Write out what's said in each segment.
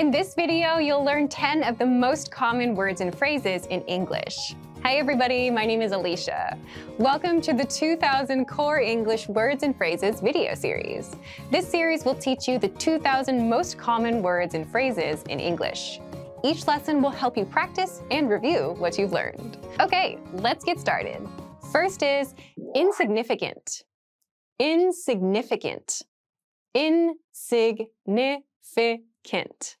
In this video, you'll learn 10 of the most common words and phrases in English. Hi everybody, my name is Alicia. Welcome to the 2000 Core English Words and Phrases video series. This series will teach you the 2000 most common words and phrases in English. Each lesson will help you practice and review what you've learned. Okay, let's get started. First is insignificant. Insignificant. Insignificant.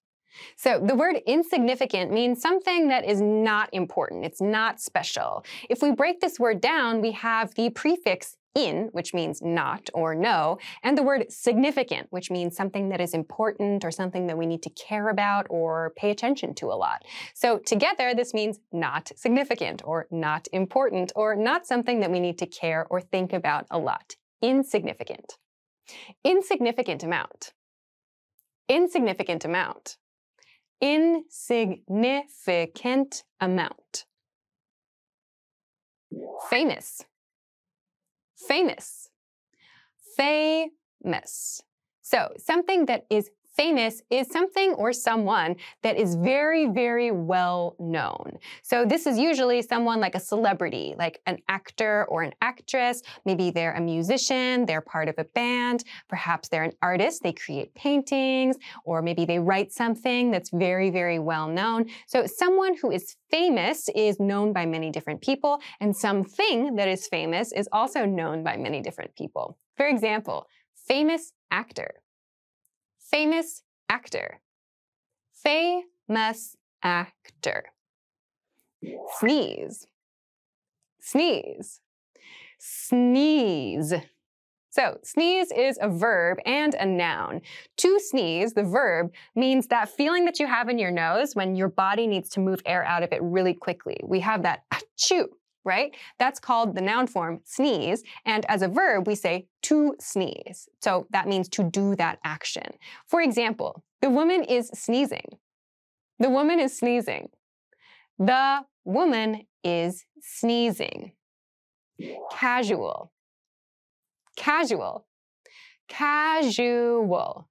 So the word insignificant means something that is not important. It's not special. If we break this word down, we have the prefix in, which means not or no, and the word significant, which means something that is important or something that we need to care about or pay attention to a lot. So together, this means not significant or not important or not something that we need to care or think about a lot. Insignificant. Insignificant amount. Insignificant amount insignificant amount. Famous. Famous. Famous. So something that is famous is something or someone that is very, very well known. So this is usually someone like a celebrity, like an actor or an actress. Maybe they're a musician, they're part of a band, perhaps they're an artist, they create paintings, or maybe they write something that's very, very well known. So someone who is famous is known by many different people, and something that is famous is also known by many different people. For example, famous actor famous actor. Famous actor. Sneeze. Sneeze. Sneeze. So, sneeze is a verb and a noun. To sneeze, the verb, means that feeling that you have in your nose when your body needs to move air out of it really quickly. We have that achoo right? That's called the noun form sneeze. And as a verb, we say to sneeze. So that means to do that action. For example, the woman is sneezing. The woman is sneezing. The woman is sneezing. Casual. Casual. Casual.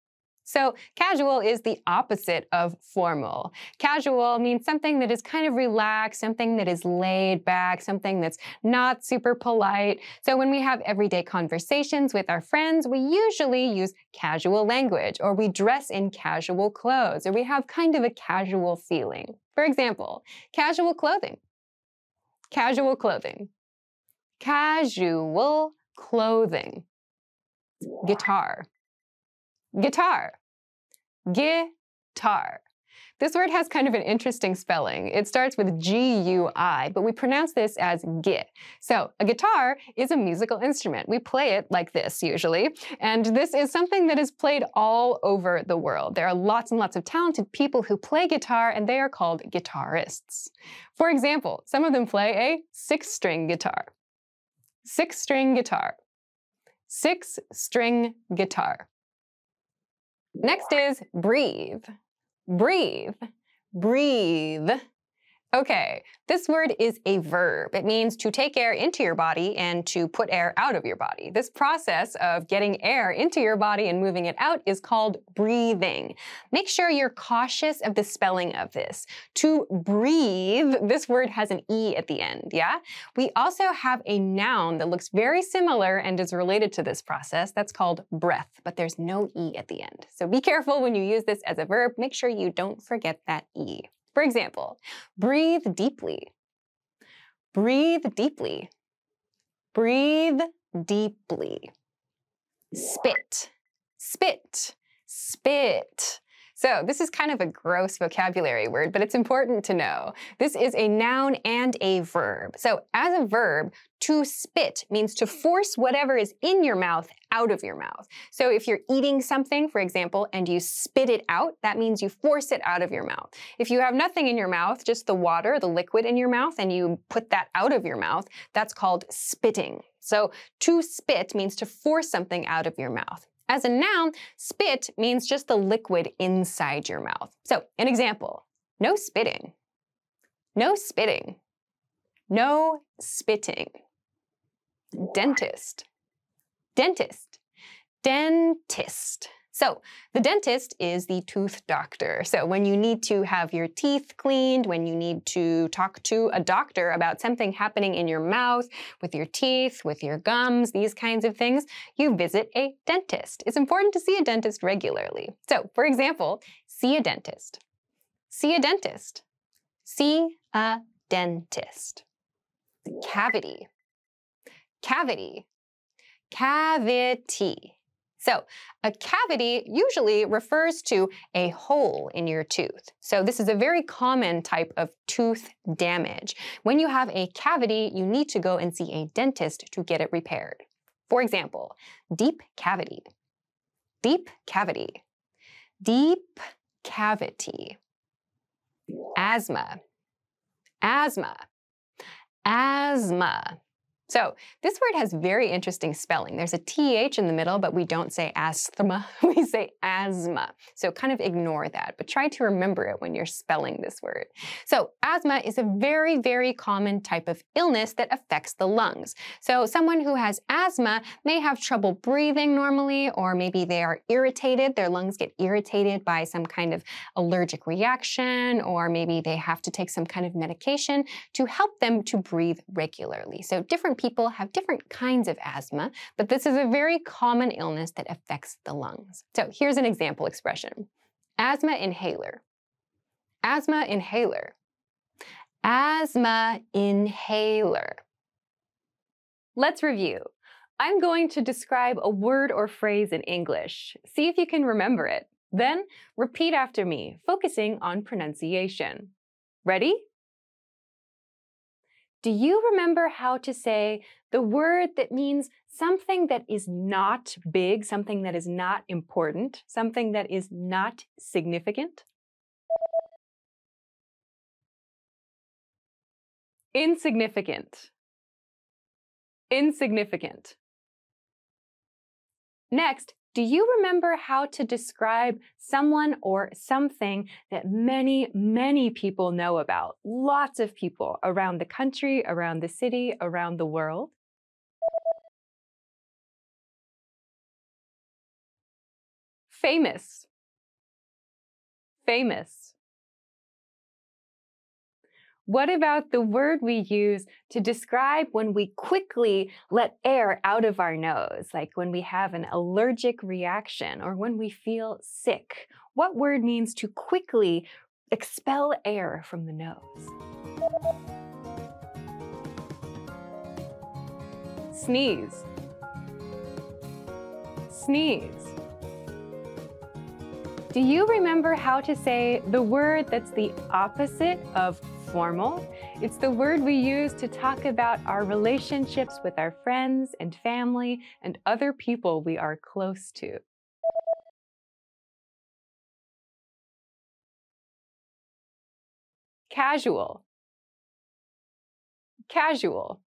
So casual is the opposite of formal. Casual means something that is kind of relaxed, something that is laid back, something that's not super polite. So when we have everyday conversations with our friends, we usually use casual language, or we dress in casual clothes, or we have kind of a casual feeling. For example, casual clothing. Casual clothing. Casual clothing. Guitar. Guitar. Guitar. This word has kind of an interesting spelling. It starts with G-U-I, but we pronounce this as git. So a guitar is a musical instrument. We play it like this usually, and this is something that is played all over the world. There are lots and lots of talented people who play guitar, and they are called guitarists. For example, some of them play a six-string guitar. Six-string guitar. Six-string guitar. Next is breathe. Breathe. Breathe. Okay, this word is a verb. It means to take air into your body and to put air out of your body. This process of getting air into your body and moving it out is called breathing. Make sure you're cautious of the spelling of this. To breathe, this word has an E at the end, yeah? We also have a noun that looks very similar and is related to this process. That's called breath, but there's no E at the end. So be careful when you use this as a verb. Make sure you don't forget that E. For example, breathe deeply. Breathe deeply. Breathe deeply. Spit. Spit. Spit. So this is kind of a gross vocabulary word, but it's important to know. This is a noun and a verb. So as a verb, to spit means to force whatever is in your mouth out of your mouth. So if you're eating something, for example, and you spit it out, that means you force it out of your mouth. If you have nothing in your mouth, just the water, the liquid in your mouth, and you put that out of your mouth, that's called spitting. So to spit means to force something out of your mouth. As a noun, spit means just the liquid inside your mouth. So, an example no spitting, no spitting, no spitting. Dentist, dentist, dentist, So, the dentist is the tooth doctor. So, when you need to have your teeth cleaned, when you need to talk to a doctor about something happening in your mouth, with your teeth, with your gums, these kinds of things, you visit a dentist. It's important to see a dentist regularly. So, for example, see a dentist. See a dentist. See a dentist. Cavity. Cavity. Cavity. So, a cavity usually refers to a hole in your tooth. So, this is a very common type of tooth damage. When you have a cavity, you need to go and see a dentist to get it repaired. For example, deep cavity, deep cavity, deep cavity, asthma, asthma, asthma. So this word has very interesting spelling. There's a TH in the middle, but we don't say asthma, we say asthma. So kind of ignore that, but try to remember it when you're spelling this word. So asthma is a very, very common type of illness that affects the lungs. So someone who has asthma may have trouble breathing normally, or maybe they are irritated, their lungs get irritated by some kind of allergic reaction, or maybe they have to take some kind of medication to help them to breathe regularly. So different people have different kinds of asthma, but this is a very common illness that affects the lungs. So here's an example expression. Asthma inhaler. Asthma inhaler. Asthma inhaler. Let's review. I'm going to describe a word or phrase in English. See if you can remember it. Then repeat after me, focusing on pronunciation. Ready? Do you remember how to say the word that means something that is not big, something that is not important, something that is not significant? Insignificant. Insignificant. Next, do you remember how to describe someone or something that many, many people know about? Lots of people around the country, around the city, around the world? Famous. Famous. What about the word we use to describe when we quickly let air out of our nose, like when we have an allergic reaction or when we feel sick? What word means to quickly expel air from the nose? Sneeze. Sneeze. Do you remember how to say the word that's the opposite of formal. It's the word we use to talk about our relationships with our friends and family and other people we are close to. Casual. Casual.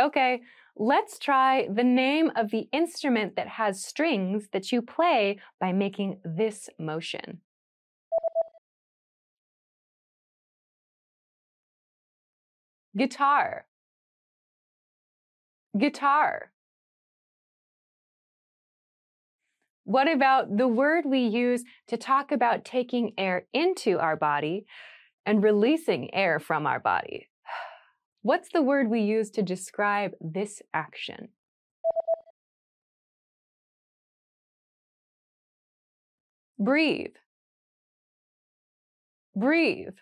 Okay, let's try the name of the instrument that has strings that you play by making this motion. Guitar. Guitar. What about the word we use to talk about taking air into our body and releasing air from our body? What's the word we use to describe this action? Breathe. Breathe.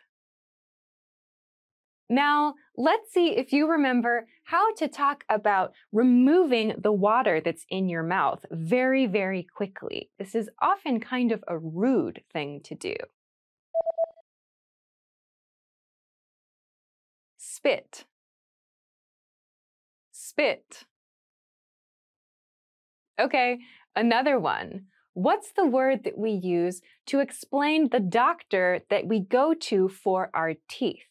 Now, let's see if you remember how to talk about removing the water that's in your mouth very, very quickly. This is often kind of a rude thing to do. Spit. Spit. Okay, another one. What's the word that we use to explain the doctor that we go to for our teeth?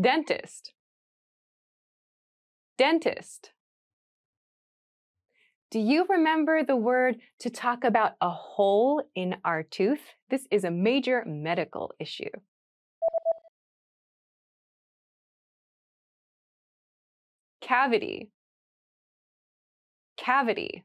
Dentist. Dentist. Do you remember the word to talk about a hole in our tooth? This is a major medical issue. Cavity, cavity.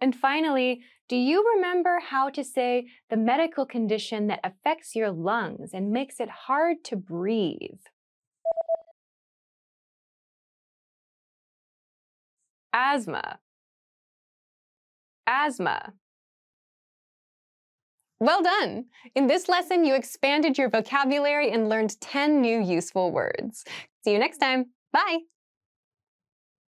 And finally, do you remember how to say the medical condition that affects your lungs and makes it hard to breathe? Asthma. Asthma. Well done! In this lesson, you expanded your vocabulary and learned 10 new useful words. See you next time. Bye!